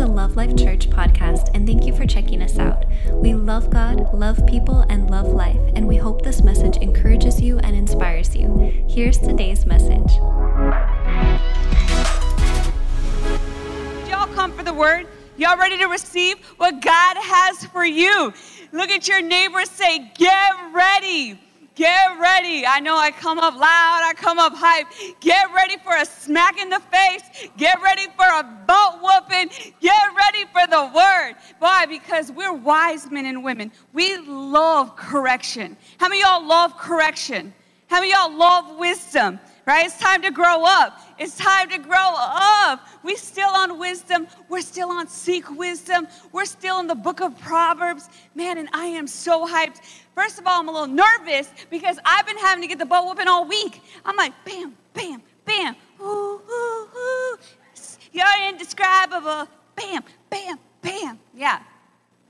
the Love Life Church podcast, and thank you for checking us out. We love God, love people, and love life, and we hope this message encourages you and inspires you. Here's today's message. Y'all come for the word? Y'all ready to receive what God has for you? Look at your neighbor say, Get ready. Get ready. I know I come up loud, I come up hype. Get ready for a smack in the face. Get ready for a butt whooping. Get ready for the word. Why? Because we're wise men and women. We love correction. How many of y'all love correction? How many of y'all love wisdom? Right? It's time to grow up. It's time to grow up. We still on wisdom. We're still on seek wisdom. We're still in the book of Proverbs. Man, and I am so hyped. First of all, I'm a little nervous because I've been having to get the butt whooping all week. I'm like, bam, bam, bam, ooh, ooh, ooh. You're indescribable. Bam, bam, bam. Yeah,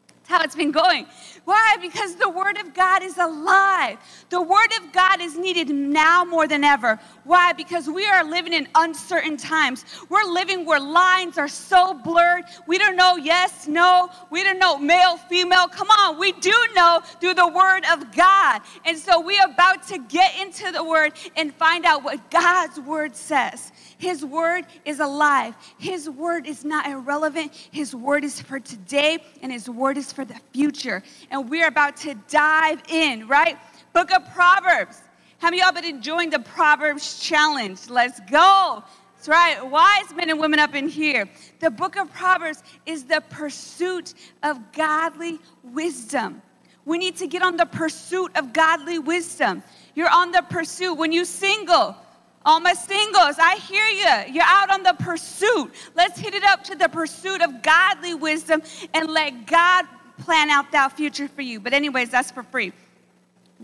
That's how it's been going. Why? Because the Word of God is alive. The Word of God is needed now more than ever. Why? Because we are living in uncertain times. We're living where lines are so blurred. We don't know yes, no. We don't know male, female. Come on, we do know through the Word of God. And so we are about to get into the Word and find out what God's Word says. His word is alive. His word is not irrelevant. His word is for today, and His word is for the future. And we're about to dive in, right? Book of Proverbs. Many y'all been enjoying the Proverbs challenge? Let's go. That's right, wise men and women up in here. The book of Proverbs is the pursuit of godly wisdom. We need to get on the pursuit of godly wisdom. You're on the pursuit. When you single, all my singles, I hear you. You're out on the pursuit. Let's hit it up to the pursuit of godly wisdom and let God plan out that future for you. But, anyways, that's for free.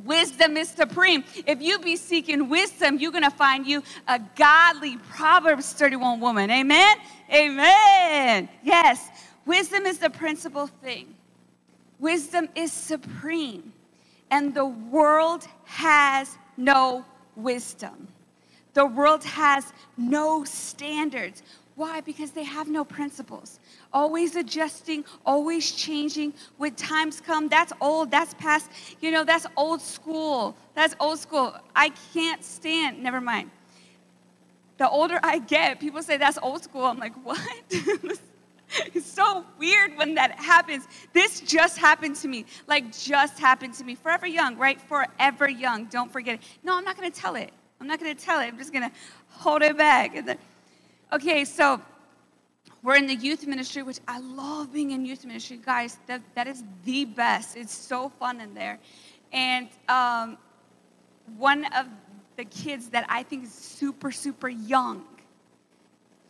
Wisdom is supreme. If you be seeking wisdom, you're going to find you a godly Proverbs 31 woman. Amen? Amen. Yes. Wisdom is the principal thing. Wisdom is supreme. And the world has no wisdom. The world has no standards. Why? Because they have no principles. Always adjusting, always changing. When times come, that's old, that's past, you know, that's old school. That's old school. I can't stand, never mind. The older I get, people say that's old school. I'm like, what? it's so weird when that happens. This just happened to me. Like, just happened to me. Forever young, right? Forever young. Don't forget it. No, I'm not going to tell it. I'm not going to tell it. I'm just going to hold it back. Then, okay, so we're in the youth ministry, which I love being in youth ministry. Guys, that, that is the best. It's so fun in there. And um, one of the kids that I think is super, super young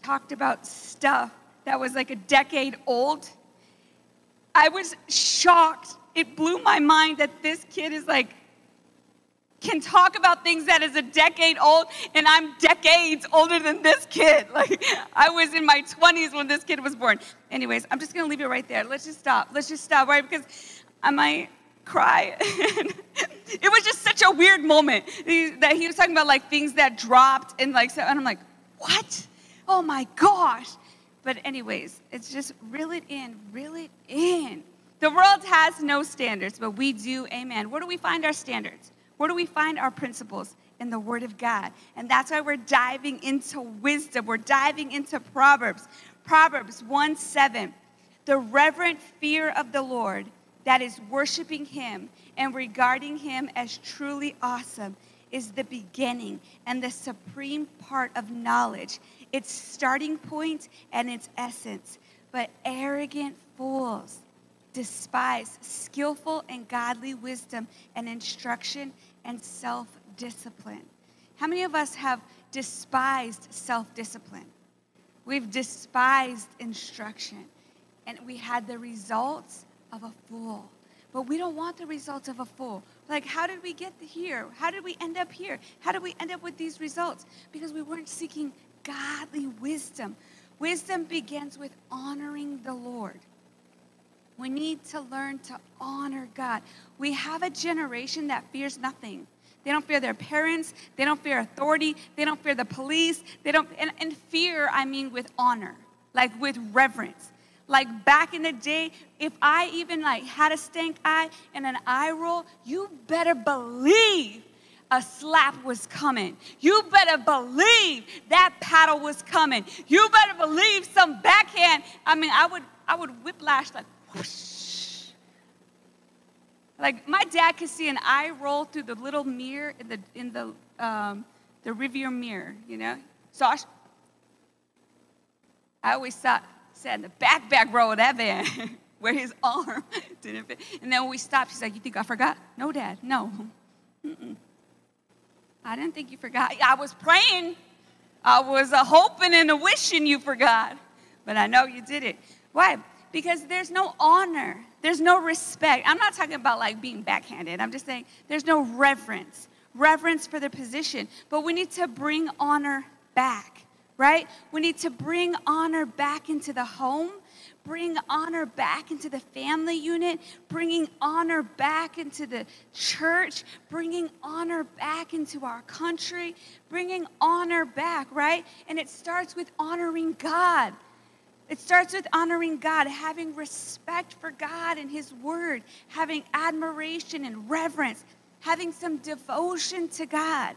talked about stuff that was like a decade old. I was shocked. It blew my mind that this kid is like can talk about things that is a decade old, and I'm decades older than this kid. Like, I was in my 20s when this kid was born. Anyways, I'm just gonna leave it right there. Let's just stop. Let's just stop, right? Because I might cry. it was just such a weird moment that he was talking about like things that dropped and like, so, and I'm like, what? Oh my gosh. But, anyways, it's just reel it in, reel it in. The world has no standards, but we do, amen. Where do we find our standards? Where do we find our principles? In the Word of God. And that's why we're diving into wisdom. We're diving into Proverbs. Proverbs 1 7. The reverent fear of the Lord, that is worshiping Him and regarding Him as truly awesome, is the beginning and the supreme part of knowledge, its starting point and its essence. But arrogant fools despise skillful and godly wisdom and instruction and self discipline. How many of us have despised self discipline? We've despised instruction, and we had the results of a fool. But we don't want the results of a fool. Like, how did we get here? How did we end up here? How did we end up with these results? Because we weren't seeking godly wisdom. Wisdom begins with honoring the Lord. We need to learn to honor God. We have a generation that fears nothing. They don't fear their parents. They don't fear authority. They don't fear the police. They don't, and, and fear, I mean with honor, like with reverence. Like back in the day, if I even like had a stank eye and an eye roll, you better believe a slap was coming. You better believe that paddle was coming. You better believe some backhand. I mean, I would I would whiplash like whoosh. Like my dad could see an eye roll through the little mirror in the in the um, the rearview mirror, you know. So I, I always thought sat in the back back row of that van where his arm didn't fit. And then when we stopped, he's like, "You think I forgot?" No, Dad, no. Mm-mm. I didn't think you forgot. I was praying. I was uh, hoping and wishing you forgot, but I know you did it. Why? Because there's no honor, there's no respect. I'm not talking about like being backhanded. I'm just saying there's no reverence, reverence for the position. But we need to bring honor back right? We need to bring honor back into the home, bring honor back into the family unit, bringing honor back into the church, bringing honor back into our country, bringing honor back, right? And it starts with honoring God. It starts with honoring God, having respect for God and His Word, having admiration and reverence, having some devotion to God.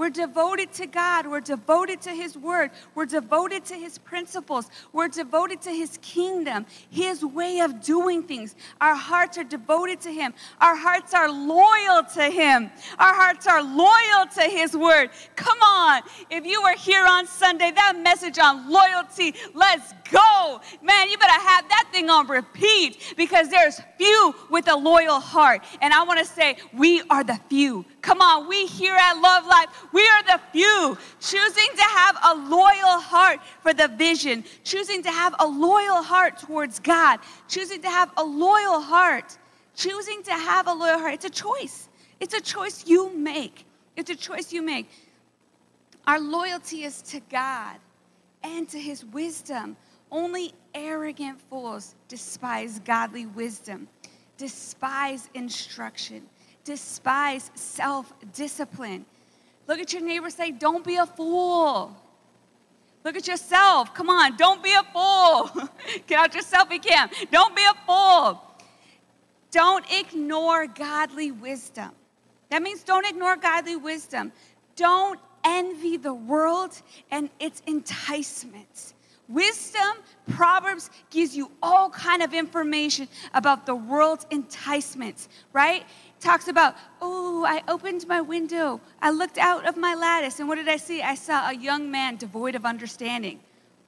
We're devoted to God. We're devoted to His Word. We're devoted to His principles. We're devoted to His kingdom, His way of doing things. Our hearts are devoted to Him. Our hearts are loyal to Him. Our hearts are loyal to His Word. Come on. If you were here on Sunday, that message on loyalty, let's go. Man, you better have that thing on repeat because there's few with a loyal heart. And I want to say, we are the few. Come on, we here at Love Life, we are the few choosing to have a loyal heart for the vision, choosing to have a loyal heart towards God, choosing to have a loyal heart, choosing to have a loyal heart. It's a choice. It's a choice you make. It's a choice you make. Our loyalty is to God and to His wisdom. Only arrogant fools despise godly wisdom, despise instruction despise self discipline. Look at your neighbor, say, Don't be a fool. Look at yourself. Come on, don't be a fool. Get out your selfie cam. Don't be a fool. Don't ignore godly wisdom. That means don't ignore godly wisdom. Don't envy the world and its enticements. Wisdom, Proverbs gives you all kind of information about the world's enticements, right? Talks about, oh, I opened my window. I looked out of my lattice, and what did I see? I saw a young man devoid of understanding.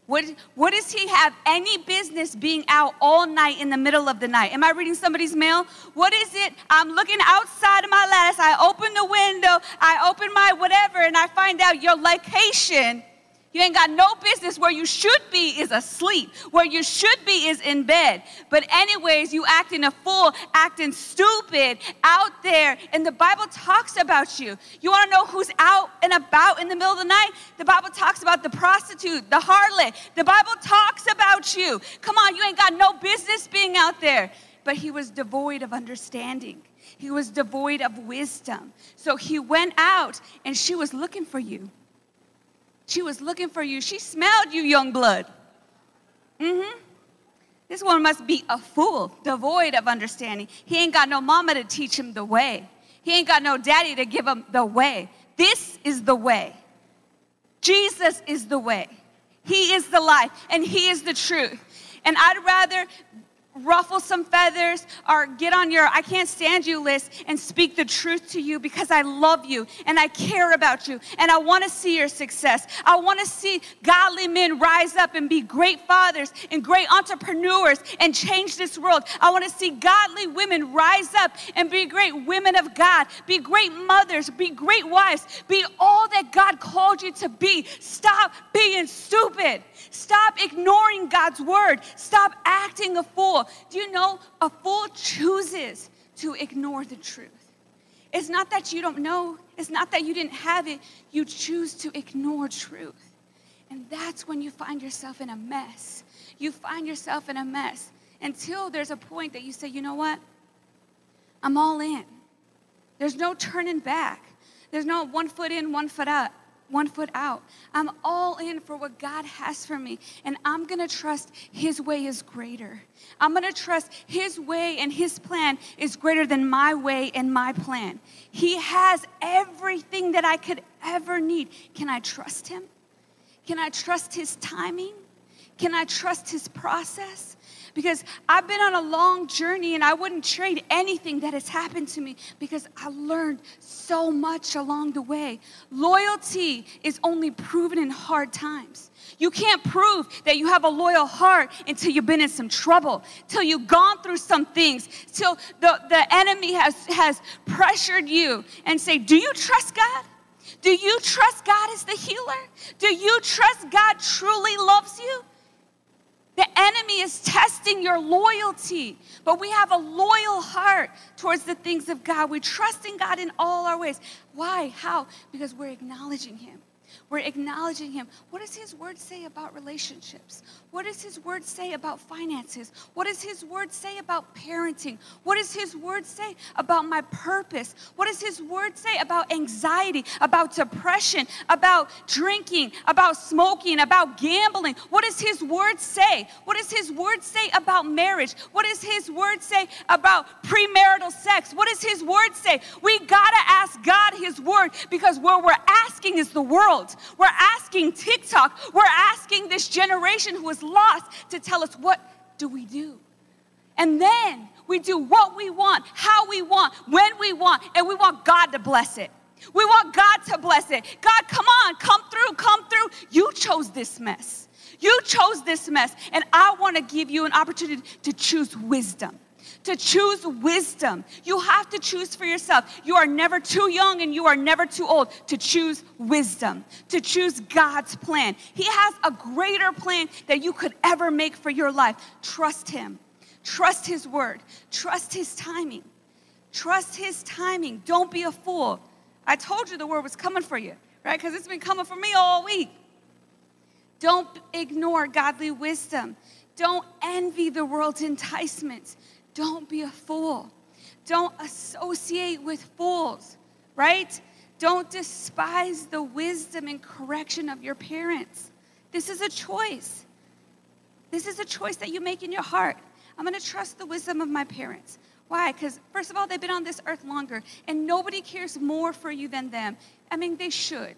What, what does he have any business being out all night in the middle of the night? Am I reading somebody's mail? What is it? I'm looking outside of my lattice. I open the window, I open my whatever, and I find out your location you ain't got no business where you should be is asleep. Where you should be is in bed. But, anyways, you acting a fool, acting stupid out there. And the Bible talks about you. You want to know who's out and about in the middle of the night? The Bible talks about the prostitute, the harlot. The Bible talks about you. Come on, you ain't got no business being out there. But he was devoid of understanding. He was devoid of wisdom. So he went out and she was looking for you. She was looking for you. She smelled you, young blood. Mm-hmm. This one must be a fool, devoid of understanding. He ain't got no mama to teach him the way. He ain't got no daddy to give him the way. This is the way. Jesus is the way. He is the life, and He is the truth. And I'd rather ruffle some feathers or get on your I can't stand you list and speak the truth to you because I love you and I care about you and I want to see your success. I want to see godly men rise up and be great fathers and great entrepreneurs and change this world. I want to see godly women rise up and be great women of God, be great mothers, be great wives, be all that God called you to be. Stop being stupid. Stop ignoring God's word. Stop acting a Do you know a fool chooses to ignore the truth? It's not that you don't know, it's not that you didn't have it. You choose to ignore truth. And that's when you find yourself in a mess. You find yourself in a mess until there's a point that you say, you know what? I'm all in. There's no turning back. There's no one foot in, one foot out. One foot out. I'm all in for what God has for me. And I'm to trust His way is greater. I'm to trust His way and His plan is greater than my way and my plan. He has everything that I could ever need. Can I trust Him? Can I trust His timing? Can I trust His process? Because I've been on a long journey and I wouldn't trade anything that has happened to me because I learned so much along the way. Loyalty is only proven in hard times. You can't prove that you have a loyal heart until you've been in some trouble, till you've gone through some things, till the, the enemy has, has pressured you and say, Do you trust God? Do you trust God as the healer? Do you trust God truly loves you? The enemy is testing your loyalty, but we have a loyal heart towards the things of God. We trust in God in all our ways. Why? How? Because we're acknowledging Him. We're acknowledging Him. What does His word say about relationships? What does His word say about finances? What does His word say about parenting? What does His word say about my purpose? What does His word say about anxiety, about depression, about drinking, about smoking, about gambling? What does His word say? What does His word say about marriage? What does His word say about premarital sex? What does His word say? We gotta ask God His word because where we're asking is the world. We're asking TikTok. We're asking this generation who is lost to tell us what do we do. And then we do what we want, how we want, when we want, and we want God to bless it. We want God to bless it. God, come on, come through, come through. You chose this mess. You chose this mess. And I want to give you an opportunity to choose wisdom to choose wisdom. You have to choose for yourself. You are never too young and you are never too old to choose wisdom, to choose God's plan. He has a greater plan that you could ever make for your life. Trust Him, trust His word, trust His timing. Trust His timing. Don't be a fool. I told you the word was coming for you, right? Because it's been coming for me all week. Don't ignore godly wisdom. Don't envy the world's enticements. Don't be a fool. Don't associate with fools, right? Don't despise the wisdom and correction of your parents. This is a choice. This is a choice that you make in your heart. I'm going to trust the wisdom of my parents. Why? Because, first of all, they've been on this earth longer, and nobody cares more for you than them. I mean, they should.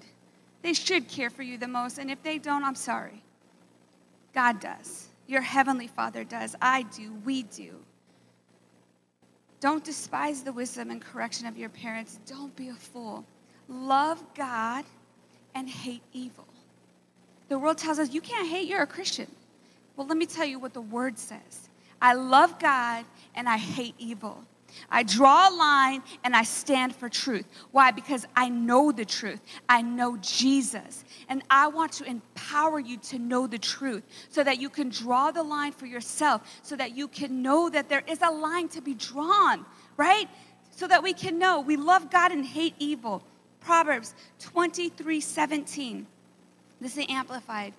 They should care for you the most, and if they don't, I'm sorry. God does. Your heavenly Father does. I do. We do. Don't despise the wisdom and correction of your parents. Don't be a fool. Love God and hate evil. The world tells us you can't hate, you're a Christian. Well, let me tell you what the word says I love God and I hate evil. I draw a line and I stand for truth. Why? Because I know the truth. I know Jesus. And I want to empower you to know the truth so that you can draw the line for yourself, so that you can know that there is a line to be drawn, right? So that we can know we love God and hate evil. Proverbs 23 17. This is amplified.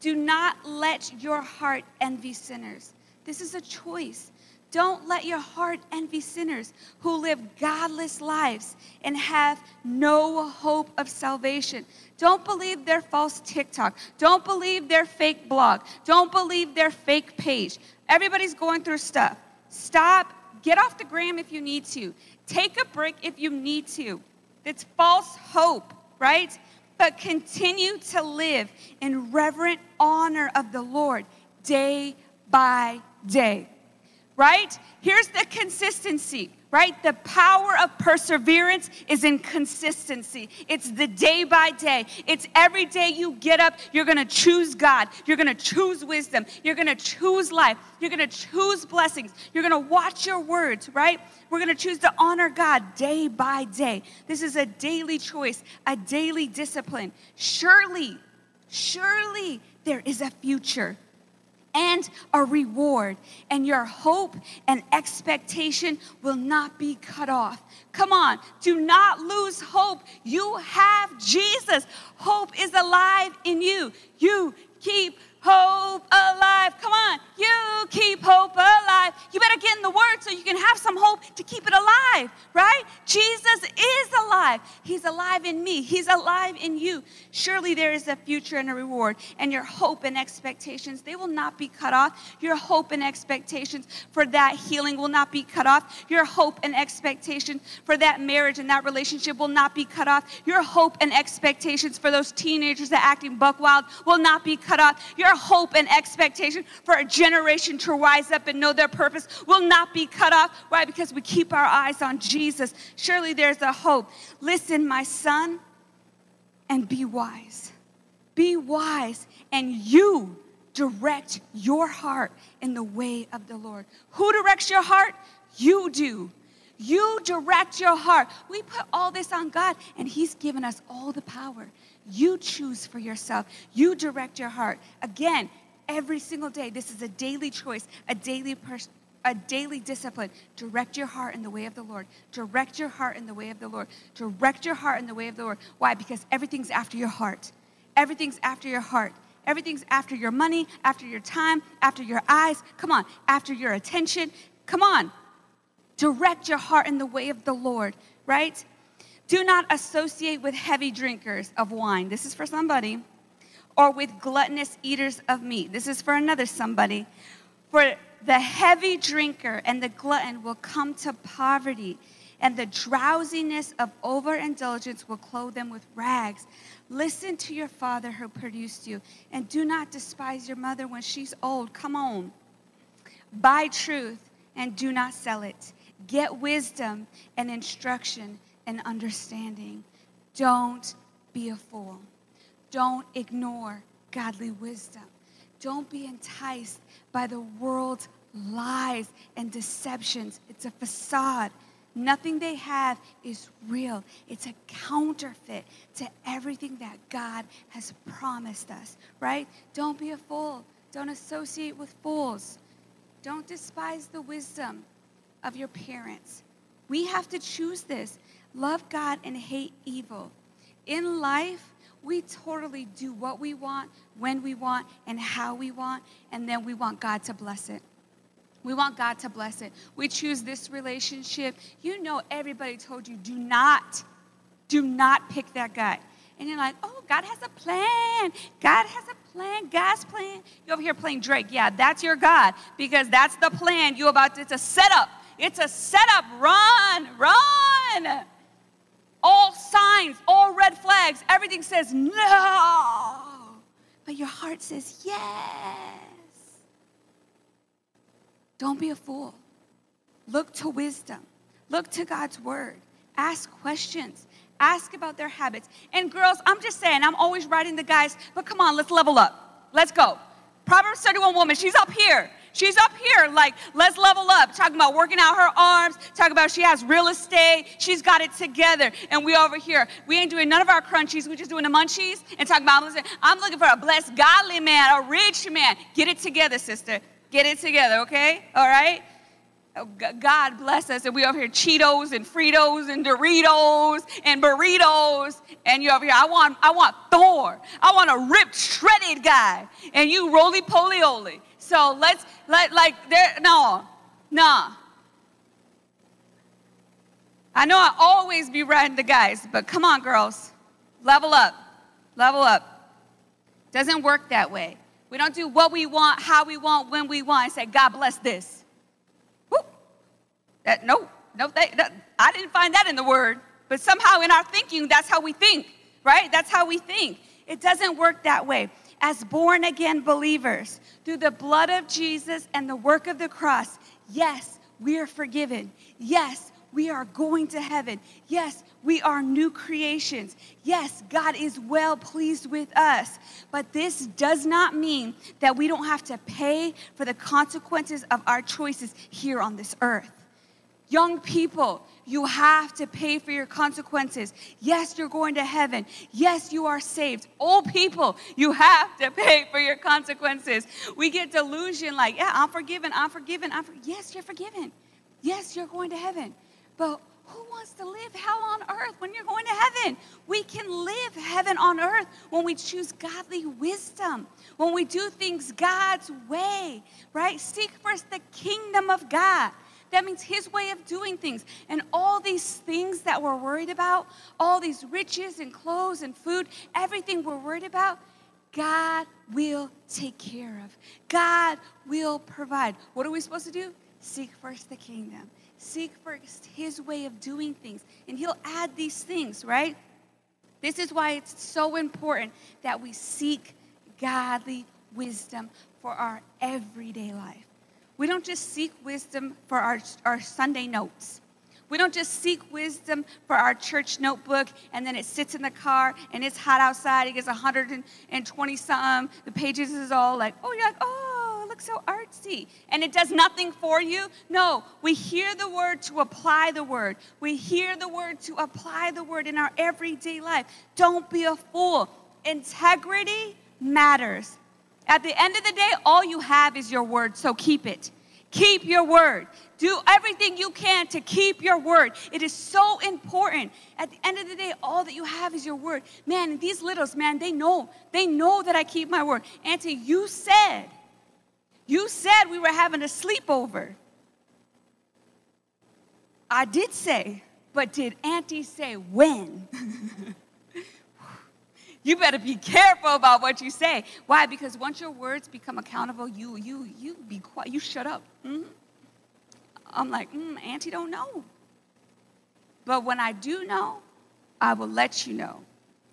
Do not let your heart envy sinners. This is a choice. Don't let your heart envy sinners who live godless lives and have no hope of salvation. Don't believe their false TikTok. Don't believe their fake blog. Don't believe their fake page. Everybody's going through stuff. Stop. Get off the gram if you need to. Take a break if you need to. It's false hope, right? But continue to live in reverent honor of the Lord day by day right? Here's the consistency, right? The power of perseverance is in consistency. It's the day by day. It's every day you get up, you're gonna choose God. You're gonna choose wisdom. You're gonna choose life. You're gonna choose blessings. You're gonna watch your words, right? We're gonna choose to honor God day by day. This is a daily choice, a daily discipline. Surely, surely there is a future and a reward, and your hope and expectation will not be cut off. Come on, do not lose hope. You have Jesus. Hope is alive in you. You keep hope alive. Come on, you keep hope alive. You better get in the word so you can have some hope to keep it alive, right? Jesus is alive. He's alive in me, He's alive in you. Surely there is a future and a reward, and your hope and expectations, they will not be cut off. Your hope and expectations for that healing will not be cut off. Your hope and expectation for that marriage and that relationship will not be cut off. Your hope and expectations for those teenagers that acting buck wild will not be cut off. Your hope and expectation for a generation to rise up and know their purpose will not be cut off. Why? Because we keep our eyes on Jesus. Surely there's a hope. Listen, my son, and be wise. Be wise, and you direct your heart in the way of the Lord. Who directs your heart? You do. You direct your heart. We put all this on God, and He's given us all the power. You choose for yourself. You direct your heart. Again, every single day, this is a daily choice, a daily person a daily discipline. Direct your heart in the way of the Lord. Direct your heart in the way of the Lord. Direct your heart in the way of the Lord. Why? Because everything's after your heart. Everything's after your heart. Everything's after your money, after your time, after your eyes. Come on, after your attention. Come on. Direct your heart in the way of the Lord, right? Do not associate with heavy drinkers of wine. This is for somebody. Or with gluttonous eaters of meat. This is for another somebody. For the heavy drinker and the glutton will come to poverty, and the drowsiness of overindulgence will clothe them with rags. Listen to your father who produced you, and do not despise your mother when she's old. Come on. Buy truth and do not sell it. Get wisdom and instruction and understanding. Don't be a fool. Don't ignore godly wisdom. Don't be enticed by the world's lies and deceptions. It's a facade. Nothing they have is real. It's a counterfeit to everything that God has promised us, right? Don't be a fool. Don't associate with fools. Don't despise the wisdom of your parents. We have to choose this love God and hate evil. In life, we totally do what we want, when we want, and how we want, and then we want God to bless it. We want God to bless it. We choose this relationship. You know, everybody told you, do not, do not pick that guy. And you're like, oh, God has a plan. God has a plan. God's plan. You're over here playing Drake. Yeah, that's your God because that's the plan you about to, it's a setup. It's a setup. Run, run all signs, all red flags, everything says no. But your heart says yes. Don't be a fool. Look to wisdom, look to God's word, ask questions. Ask about their habits. And girls, I'm just saying, I'm always writing the guys, but come on, let's level up. Let's go. Proverbs 31 woman, she's up here. She's up here, like, let's level up, talking about working out her arms, talking about she has real estate, she's got it together. And we over here, we ain't doing none of our crunchies, we're just doing the munchies and talking about, listen, I'm looking for a blessed, godly man, a rich man. Get it together, sister. Get it together, okay? All right? Oh, God bless us. And we over here Cheetos and Fritos and Doritos and burritos. And you over here, I want, I want Thor. I want a ripped, shredded guy. And you roly poly oly. So let's let like there no, no. I know I always be riding the guys, but come on, girls. Level up. Level up. Doesn't work that way. We don't do what we want, how we want, when we want, and say, God bless this. That, no, no, that, that, I didn't find that in the word. But somehow in our thinking, that's how we think, right? That's how we think. It doesn't work that way as born again believers through the blood of Jesus and the work of the cross, yes, we are forgiven. Yes, we are going to heaven. Yes, we are new creations. Yes, God is well pleased with us. But this does not mean that we don't have to pay for the consequences of our choices here on this earth. Young people, you have to pay for your consequences. Yes, you're going to heaven. Yes, you are saved. Old people, you have to pay for your consequences. We get delusion like, yeah, I'm forgiven, I'm forgiven, I'm for-. Yes, you're forgiven. Yes, you're going to heaven. But Who wants to live hell on earth when you're going to heaven? We can live heaven on earth when we choose godly wisdom, when we do things God's way, right? Seek first the kingdom of God. That means his way of doing things. And all these things that we're worried about, all these riches and clothes and food, everything we're worried about, God will take care of. God will provide. What are we supposed to do? Seek first the kingdom. Seek first his way of doing things. And he'll add these things, right? This is why it's so important that we seek godly wisdom for our everyday life. We don't just seek wisdom for our, our Sunday notes. We don't just seek wisdom for our church notebook and then it sits in the car and it's hot outside. It gets 120 something. The pages is all like, oh, you're like, oh, it looks so artsy. And it does nothing for you. No, we hear the word to apply the word. We hear the word to apply the word in our everyday life. Don't be a fool. Integrity matters. At the end of the day, all you have is your word, so keep it. Keep your word. Do everything you can to keep your word. It is so important. At the end of the day, all that you have is your word. Man, these littles, man, they know. They know that I keep my word. Auntie, you said, you said we were having a sleepover. I did say, but did Auntie say when? you better be careful about what you say. Why? Because once your words become accountable, you you you be quiet. You shut up. Mm-hmm. I'm like, mm, Auntie don't know. But when I do know, I will let you know.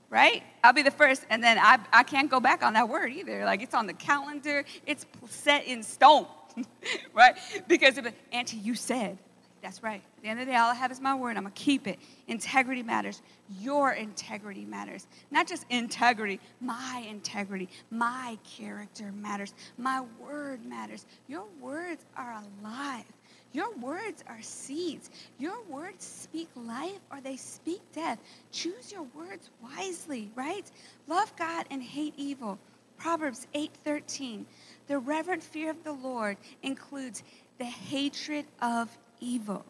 Right? I'll be the first, and then I, I can't go back on that word either. Like it's on the calendar, it's set in stone. right? Because if Auntie, you said, that's right. At the end of the day, all I have is my word. I'm going to keep it. Integrity matters. Your integrity matters. Not just integrity, my integrity, my character matters. My word matters. Your words are alive. Your words are seeds. Your words speak life or they speak death. Choose your words wisely, right? Love God and hate evil. Proverbs 8:13. The reverent fear of the Lord includes the hatred of evil.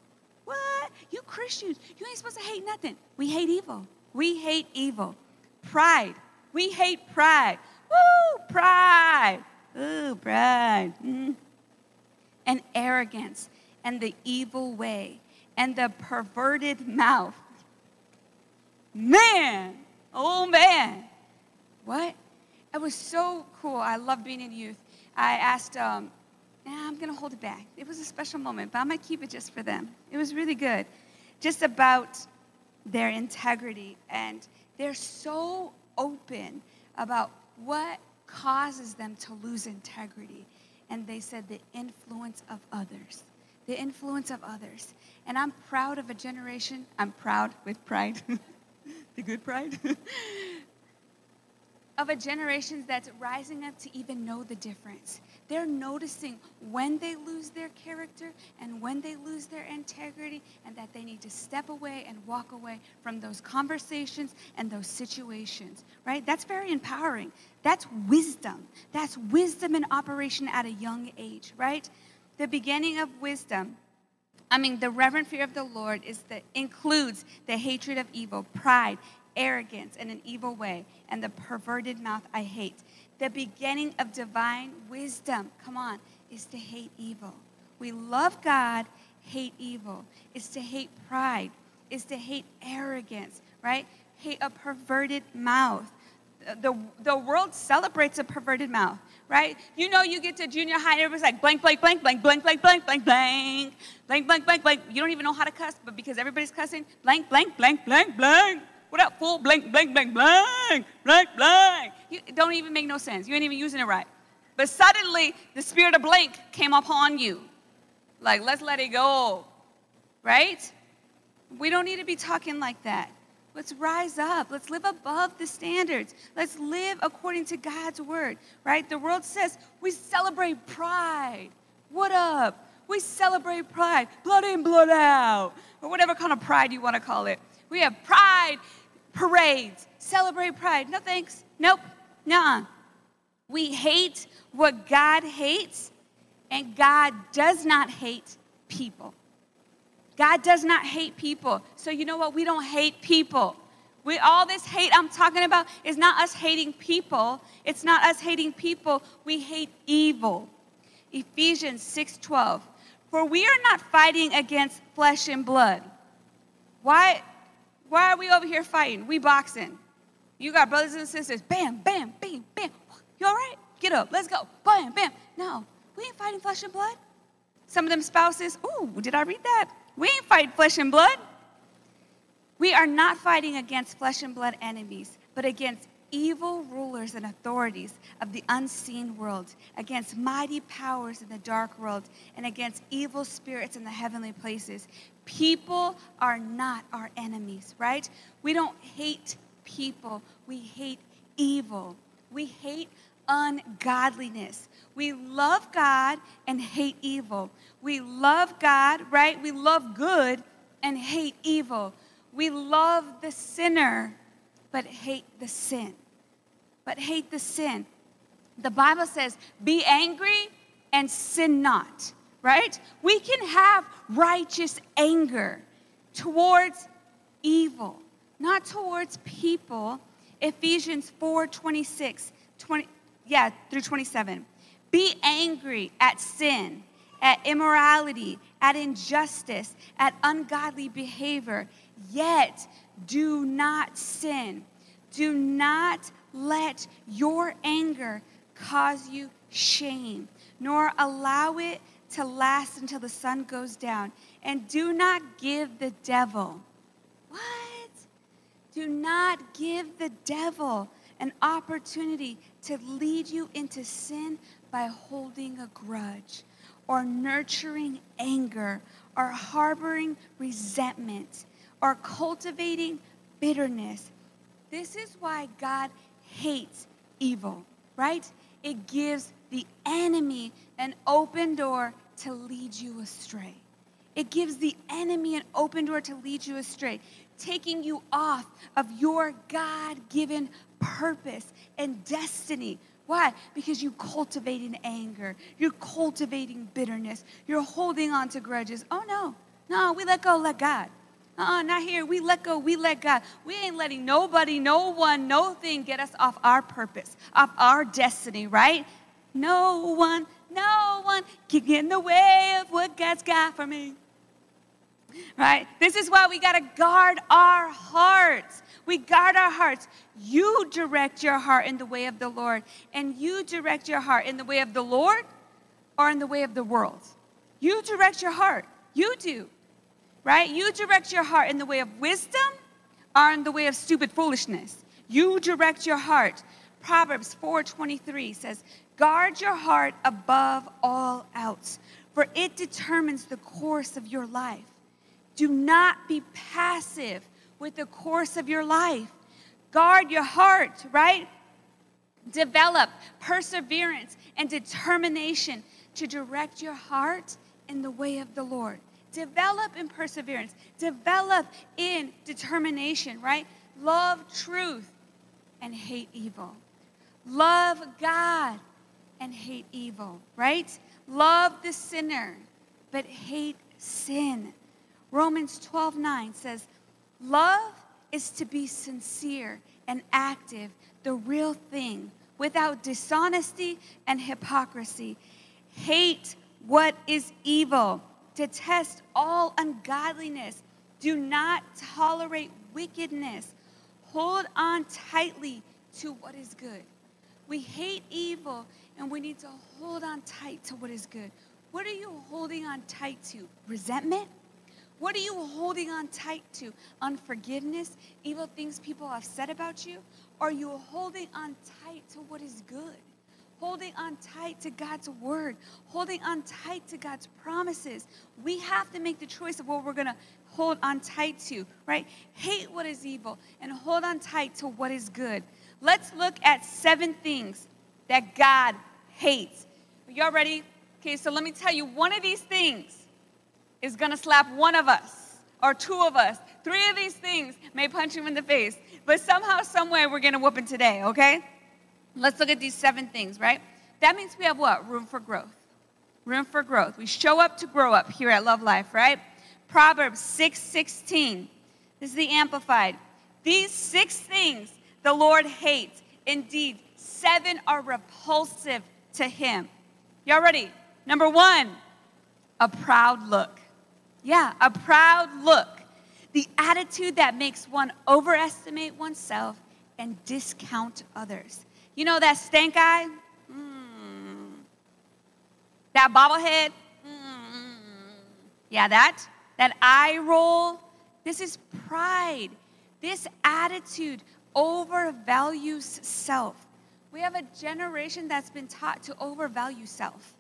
What? You Christians, you ain't supposed to hate nothing. We hate evil. We hate evil. Pride. We hate pride. Woo, pride. Ooh, pride. Mm. And arrogance and the evil way and the perverted mouth. Man, oh man. What? It was so cool. I love being in youth. I asked um, nah, I'm going to hold it back. It was a special moment, but I'm going to keep it just for them. It was really good. Just about their integrity. And they're so open about what causes them to lose integrity. And they said the influence of others. The influence of others. And I'm proud of a generation. I'm proud with pride. the good pride. of a generation that's rising up to even know the difference. They're noticing when they lose their character and when they lose their integrity, and that they need to step away and walk away from those conversations and those situations, right? That's very empowering. That's wisdom. That's wisdom in operation at a young age, right? The beginning of wisdom. I mean, the reverent fear of the Lord is that includes the hatred of evil, pride, arrogance, and an evil way, and the perverted mouth I hate. The beginning of divine wisdom, come on, is to hate evil. We love God, hate evil. Is to hate pride, is to hate arrogance, right? Hate a perverted mouth. The, the world celebrates a perverted mouth, right? You know, you get to junior high, and everybody's like blank, blank, blank, blank, blank, blank, blank, blank, blank, blank, blank, blank, blank. You don't even know how to cuss, but because everybody's cussing, blank, blank, blank, blank, blank. What up, fool? Blank, blank, blank, blank, blank, blank. You don't even make no sense. You ain't even using it right. But suddenly, the spirit of blank came upon you. Like, let's let it go. Right? We don't need to be talking like that. Let's rise up. Let's live above the standards. Let's live according to God's word, right? The world says we celebrate pride. What up? We celebrate pride. Blood in, blood out. Or whatever kind of pride you want to call it. We have pride parades, celebrate pride. No thanks. Nope. Nah. We hate what God hates, and God does not hate people. God does not hate people. So you know what? We don't hate people. We, all this hate I'm talking about is not us hating people. It's not us hating people. We hate evil. Ephesians 6:12. For we are not fighting against flesh and blood. Why, why are we over here fighting? We boxing. You got brothers and sisters. Bam, bam, bam, bam. You all right? Get up. Let's go. Bam, bam. No, we ain't fighting flesh and blood. Some of them spouses, ooh, did I read that? We ain't fighting flesh and blood. We are not fighting against flesh and blood enemies, but against evil rulers and authorities of the unseen world, against mighty powers in the dark world, and against evil spirits in the heavenly places. People are not our enemies, right? We don't hate people, we hate evil. We hate ungodliness. We love God and hate evil. We love God, right? We love good and hate evil. We love the sinner but hate the sin. But hate the sin. The Bible says, be angry and sin not, right? We can have righteous anger towards evil, not towards people. Ephesians 4 26, 20, yeah, through 27. Be angry at sin, at immorality, at injustice, at ungodly behavior, yet do not sin. Do not let your anger cause you shame, nor allow it to last until the sun goes down. And do not give the devil, what? Do not give the devil an opportunity to lead you into sin by holding a grudge or nurturing anger or harboring resentment or cultivating bitterness. This is why God hates evil, right? It gives the enemy an open door to lead you astray. It gives the enemy an open door to lead you astray, taking you off of your God given purpose and destiny. Why? Because you cultivating anger, you're cultivating bitterness, you're holding on to grudges. Oh no, no, we let go, let God. Uh-uh, not here. We let go, we let God. We ain't letting nobody, no one, no thing get us off our purpose, off our destiny, right? No one, no one can get in the way of what God's got for me. Right? This is why we got to guard our hearts. We guard our hearts. You direct your heart in the way of the Lord, and you direct your heart in the way of the Lord or in the way of the world. You direct your heart. You do right? You direct your heart in the way of wisdom or in the way of stupid foolishness. You direct your heart. Proverbs 4:23 says, "Guard your heart above all else, for it determines the course of your life. Do not be passive with the course of your life. Guard your heart, right? Develop perseverance and determination to direct your heart in the way of the Lord. Develop in perseverance, develop in determination, right? Love truth and hate evil. Love God and hate evil, right? Love the sinner, but hate sin. Romans 12 9 says, Love is to be sincere and active, the real thing, without dishonesty and hypocrisy. Hate what is evil Detest all ungodliness. Do not tolerate wickedness. Hold on tightly to what is good. We hate evil and we need to hold on tight to what is good. What are you holding on tight to? Resentment? What are you holding on tight to? Unforgiveness? Evil things people have said about you? Are you holding on tight to what is good? holding on tight to God's word, holding on tight to God's promises. We have to make the choice of what we're going to hold on tight to, right? Hate what is evil and hold on tight to what is good. Let's look at seven things that God hates. Are y'all ready? Okay, so let me tell you one of these things is to slap one of us or two of us. Three of these things may punch him in the face, but somehow, someway, we're to whoop him today, okay? Let's look at these seven things, right? That means we have what? Room for growth. Room for growth. We show up to grow up here at Love Life, right? Proverbs 6 16. This is the Amplified. These six things the Lord hates. Indeed, seven are repulsive to him. Y'all ready? Number one, a proud look. Yeah, a proud look. The attitude that makes one overestimate oneself and discount others. You know that stank eye? Mm. That bobblehead? Mm. Yeah, that. That eye roll. This is pride. This attitude overvalues self. We have a generation that's been taught to overvalue self.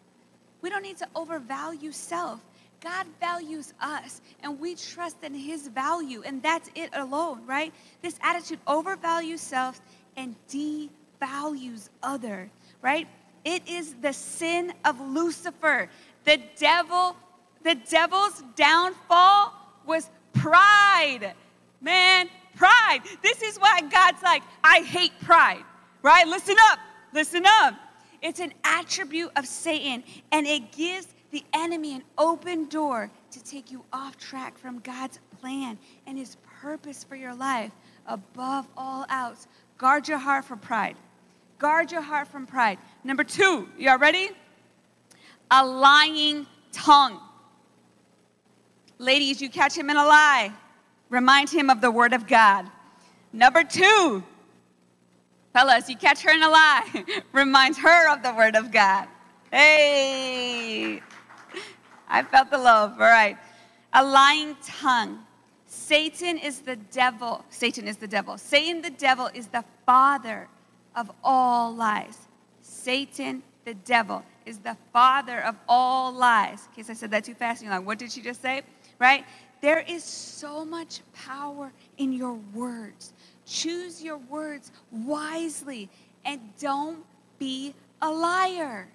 We don't need to overvalue self. God values us and we trust in his value, and that's it alone, right? This attitude overvalues self and devalues other, right? It is the sin of Lucifer. The devil, the devil's downfall was pride. Man, pride. This is why God's like, I hate pride, right? Listen up, listen up. It's an attribute of Satan, and it gives the enemy an open door to take you off track from God's plan and his purpose for your life. Above all else, guard your heart from pride. Guard your heart from pride. Number two, y'all ready? A lying tongue. Ladies, you catch him in a lie. Remind him of the word of God. Number two, fellas, you catch her in a lie. Remind her of the word of God. Hey, I felt the love. All right. A lying tongue. Satan is the devil. Satan is the devil. Satan, the devil, is the father of all lies. Satan, the devil, is the father of all lies. In case I said that too fast, you're like, what did she just say? Right? There is so much power in your words. Choose your words wisely and don't be a liar.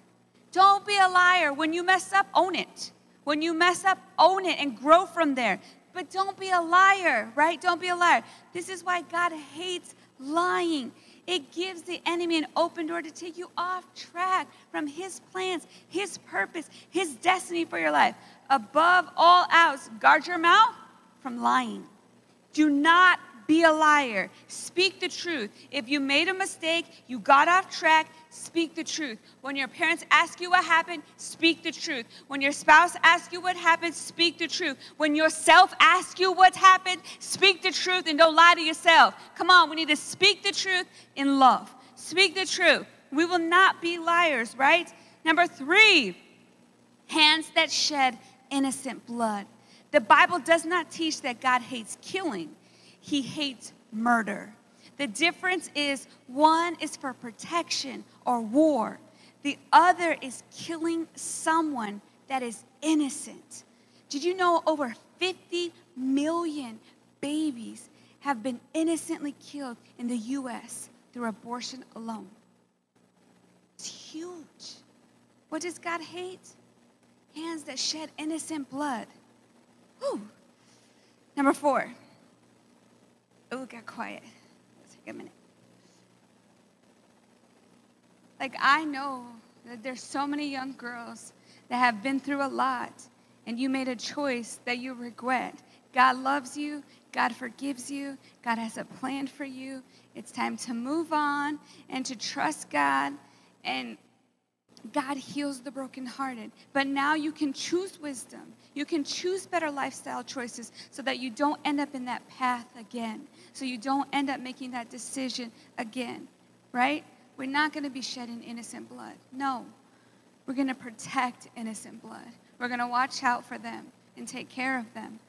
Don't be a liar. When you mess up, own it. When you mess up, own it and grow from there. But don't be a liar, right? Don't be a liar. This is why God hates lying. It gives the enemy an open door to take you off track from his plans, his purpose, his destiny for your life above all else, guard your mouth from lying. Do not be a liar. Speak the truth. If you made a mistake, you got off track, speak the truth. When your parents ask you what happened, speak the truth. When your spouse asks you what happened, speak the truth. When yourself asks you what happened, speak the truth and don't lie to yourself. Come on, we need to speak the truth in love. Speak the truth. We will not be liars, right? Number three, hands that shed innocent blood. The Bible does not teach that God hates killing, He hates murder. The difference is one is for protection or war, the other is killing someone that is innocent. Did you know over 50 million babies have been innocently killed in the US through abortion alone? It's huge. What does God hate? hands that shed innocent blood. Whew. Number four. Oh, got quiet. Let's take a minute. Like, I know that there's so many young girls that have been through a lot, and you made a choice that you regret. God loves you, God forgives you, God has a plan for you. It's time to move on and to trust God and God heals the brokenhearted. But now you can choose wisdom. You can choose better lifestyle choices so that you don't end up in that path again. So you don't end up making that decision again, right? We're not going to be shedding innocent blood. No. We're going to protect innocent blood. We're going to watch out for them and take care of them.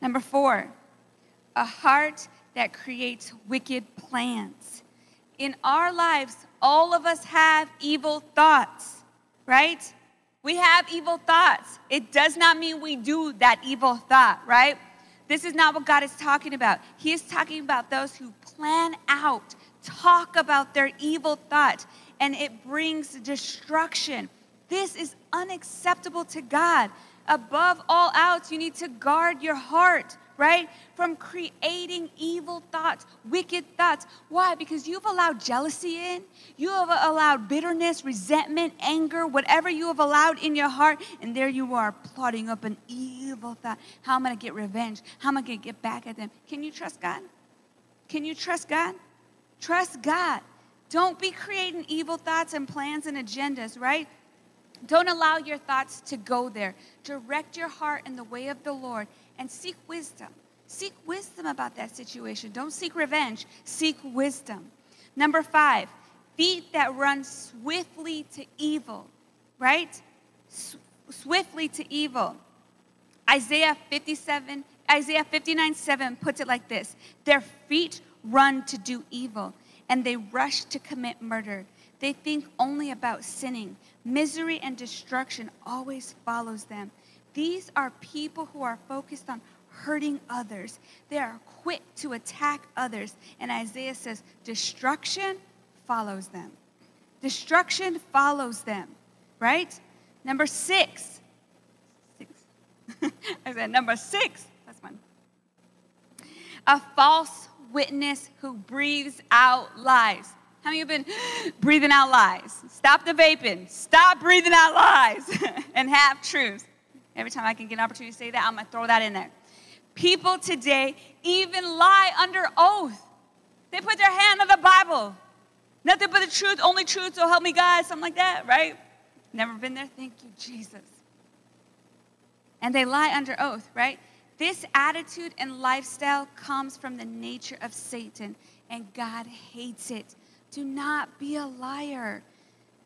Number four, a heart that creates wicked plans. In our lives, all of us have evil thoughts, right? We have evil thoughts. It does not mean we do that evil thought, right? This is not what God is talking about. He is talking about those who plan out, talk about their evil thought, and it brings destruction. This is unacceptable to God. Above all else, you need to guard your heart right? From creating evil thoughts, wicked thoughts. Why? Because you've allowed jealousy in, you have allowed bitterness, resentment, anger, whatever you have allowed in your heart, and there you are plotting up an evil thought. How am I going to get revenge? How am I going to get back at them? Can you trust God? Can you trust God? Trust God. Don't be creating evil thoughts and plans and agendas, right? Don't allow your thoughts to go there. Direct your heart in the way of the Lord and seek wisdom. Seek wisdom about that situation. Don't seek revenge, seek wisdom. Number five, feet that run swiftly to evil, right? Swiftly to evil. Isaiah 57, Isaiah 59 7 puts it like this Their feet run to do evil, and they rush to commit murder. They think only about sinning. Misery and destruction always follows them. These are people who are focused on hurting others. They are quick to attack others. And Isaiah says, destruction follows them. Destruction follows them, right? Number six. Six. I said number six. That's one. A false witness who breathes out lies. How many of you been breathing out lies? Stop the vaping. Stop breathing out lies and have truths. Every time I can get an opportunity to say that, I'm going to throw that in there. People today even lie under oath. They put their hand on the Bible. Nothing but the truth, only truth, so help me God, something like that, right? Never been there? Thank you, Jesus. And they lie under oath, right? This attitude and lifestyle comes from the nature of Satan, and God hates it. Do not be a liar.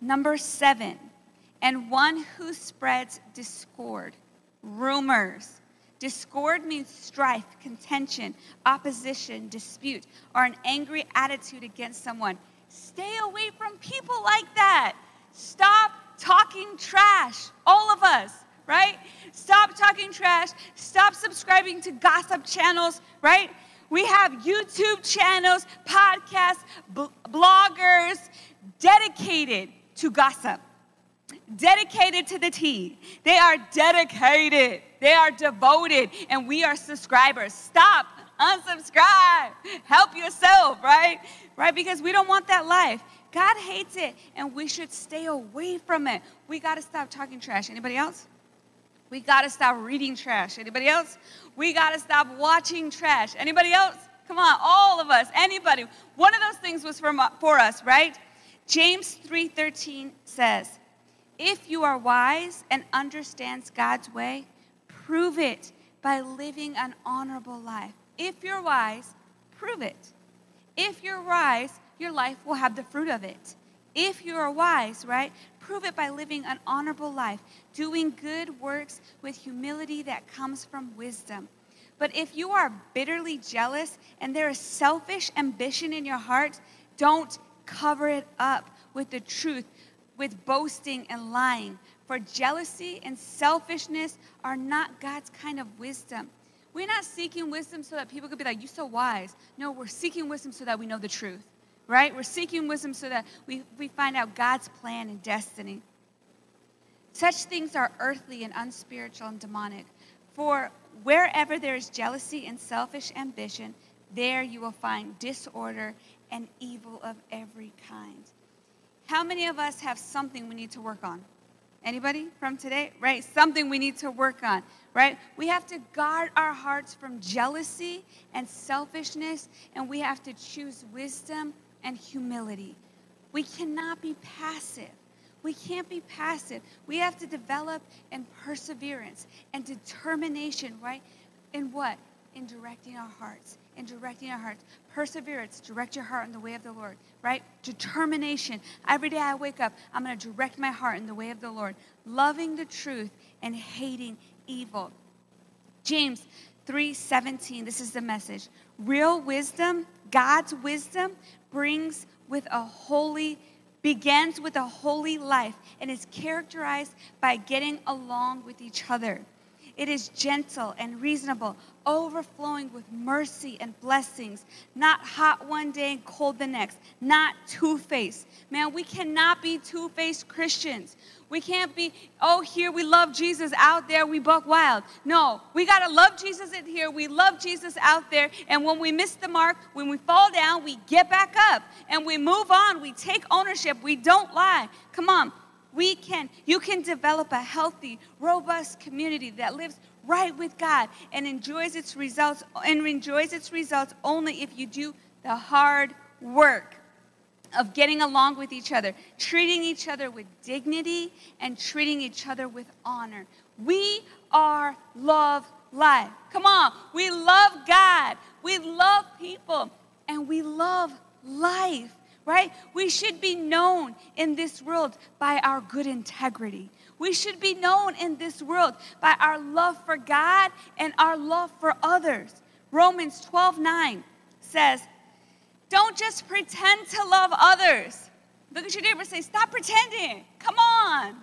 Number seven, and one who spreads discord, rumors. Discord means strife, contention, opposition, dispute, or an angry attitude against someone. Stay away from people like that. Stop talking trash, all of us, right? Stop talking trash. Stop subscribing to gossip channels, right? We have YouTube channels, podcasts, bloggers dedicated to gossip, dedicated to the tea. They are dedicated, they are devoted, and we are subscribers. Stop, unsubscribe, help yourself, right? Right? Because we don't want that life. God hates it, and we should stay away from it. We got to stop talking trash. Anybody else? We got to stop reading trash. Anybody else? We got to stop watching trash. Anybody else? Come on, all of us. Anybody. One of those things was for, uh, for us, right? James 3:13 says, "If you are wise and understands God's way, prove it by living an honorable life. If you're wise, prove it. If you're wise, your life will have the fruit of it. If you are wise, right? Prove it by living an honorable life, doing good works with humility that comes from wisdom. But if you are bitterly jealous and there is selfish ambition in your heart, don't cover it up with the truth, with boasting and lying. For jealousy and selfishness are not God's kind of wisdom. We're not seeking wisdom so that people could be like, You're so wise. No, we're seeking wisdom so that we know the truth right? We're seeking wisdom so that we, we find out God's plan and destiny. Such things are earthly and unspiritual and demonic. For wherever there is jealousy and selfish ambition, there you will find disorder and evil of every kind. How many of us have something we need to work on? Anybody from today? Right? Something we need to work on, right? We have to guard our hearts from jealousy and selfishness, and we have to choose wisdom and humility. We cannot be passive. We can't be passive. We have to develop in perseverance and determination, right? In what? In directing our hearts. In directing our hearts. Perseverance, direct your heart in the way of the Lord, right? Determination. Every day I wake up, I'm going to direct my heart in the way of the Lord, loving the truth and hating evil. James 3:17, this is the message. Real wisdom, God's wisdom brings with a holy begins with a holy life and is characterized by getting along with each other. It is gentle and reasonable, overflowing with mercy and blessings, not hot one day and cold the next, not two faced. Man, we cannot be two faced Christians. We can't be, oh, here we love Jesus, out there we buck wild. No, we got to love Jesus in here, we love Jesus out there, and when we miss the mark, when we fall down, we get back up and we move on. We take ownership, we don't lie. Come on, we can, you can develop a healthy, robust community that lives right with God and enjoys its results and enjoys its results only if you do the hard work of getting along with each other, treating each other with dignity and treating each other with honor. We are love life. Come on, we love God, we love people, and we love life right? We should be known in this world by our good integrity. We should be known in this world by our love for God and our love for others. Romans 12 9 says, Don't just pretend to love others. Look at your neighbor say, Stop pretending. Come on.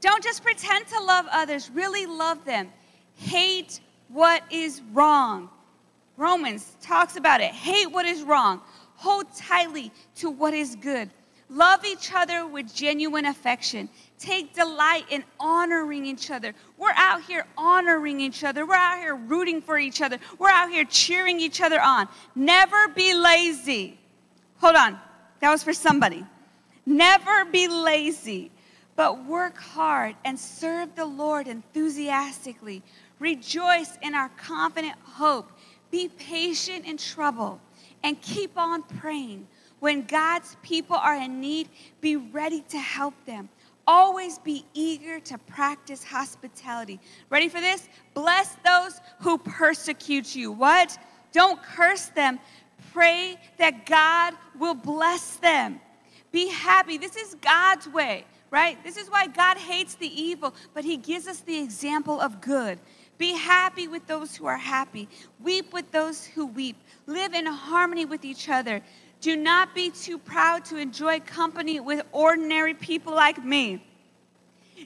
Don't just pretend to love others, really love them. Hate what is wrong. Romans talks about it. Hate what is wrong. Hold tightly to what is good. Love each other with genuine affection. Take delight in honoring each other. We're out here honoring each other. We're out here rooting for each other. We're out here cheering each other on. Never be lazy. Hold on. That was for somebody. Never be lazy, but work hard and serve the Lord enthusiastically. Rejoice in our confident hope. Be patient in trouble and keep on praying. When God's people are in need, be ready to help them. Always be eager to practice hospitality. Ready for this? Bless those who persecute you. What? Don't curse them. Pray that God will bless them. Be happy. This is God's way, right? This is why God hates the evil, but He gives us the example of good. Be happy with those who are happy. Weep with those who weep. Live in harmony with each other. Do not be too proud to enjoy company with ordinary people like me.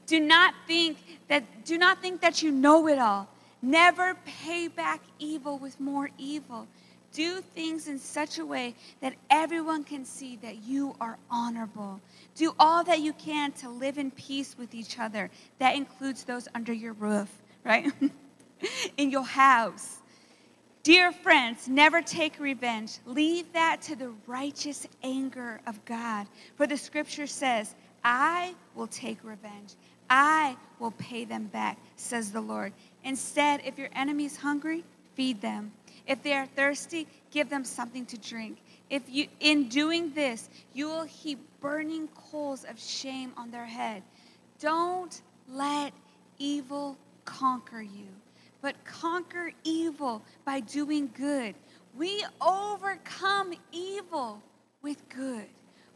Do not think that do not think that you know it all. Never pay back evil with more evil. Do things in such a way that everyone can see that you are honorable. Do all that you can to live in peace with each other. That includes those under your roof right? in your house. Dear friends, never take revenge. Leave that to the righteous anger of God. For the scripture says, I will take revenge. I will pay them back, says the Lord. Instead, if your enemy is hungry, feed them. If they are thirsty, give them something to drink. If you in doing this, you will heap burning coals of shame on their head. Don't let evil conquer you, but conquer evil by doing good. We overcome evil with good.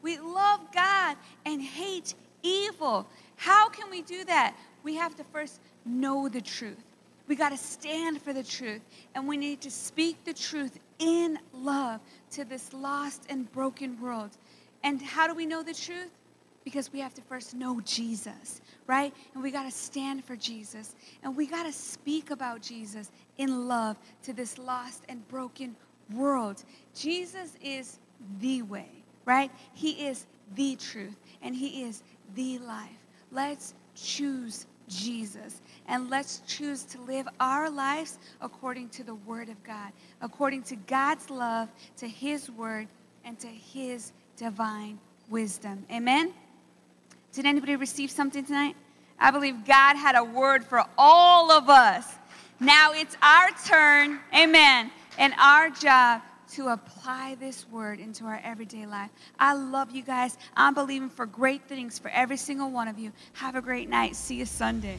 We love God and hate evil. How can we do that? We have to first know the truth. We got to stand for the truth, and we need to speak the truth in love to this lost and broken world. And how do we know the truth? Because we have to first know Jesus, right? And we got to stand for Jesus. And we got to speak about Jesus in love to this lost and broken world. Jesus is the way, right? He is the truth and He is the life. Let's choose Jesus and let's choose to live our lives according to the Word of God, according to God's love, to His Word, and to His divine wisdom. Amen? Did anybody receive something tonight? I believe God had a word for all of us. Now it's our turn, amen, and our job to apply this word into our everyday life. I love you guys. I'm believing for great things for every single one of you. Have a great night. See you Sunday.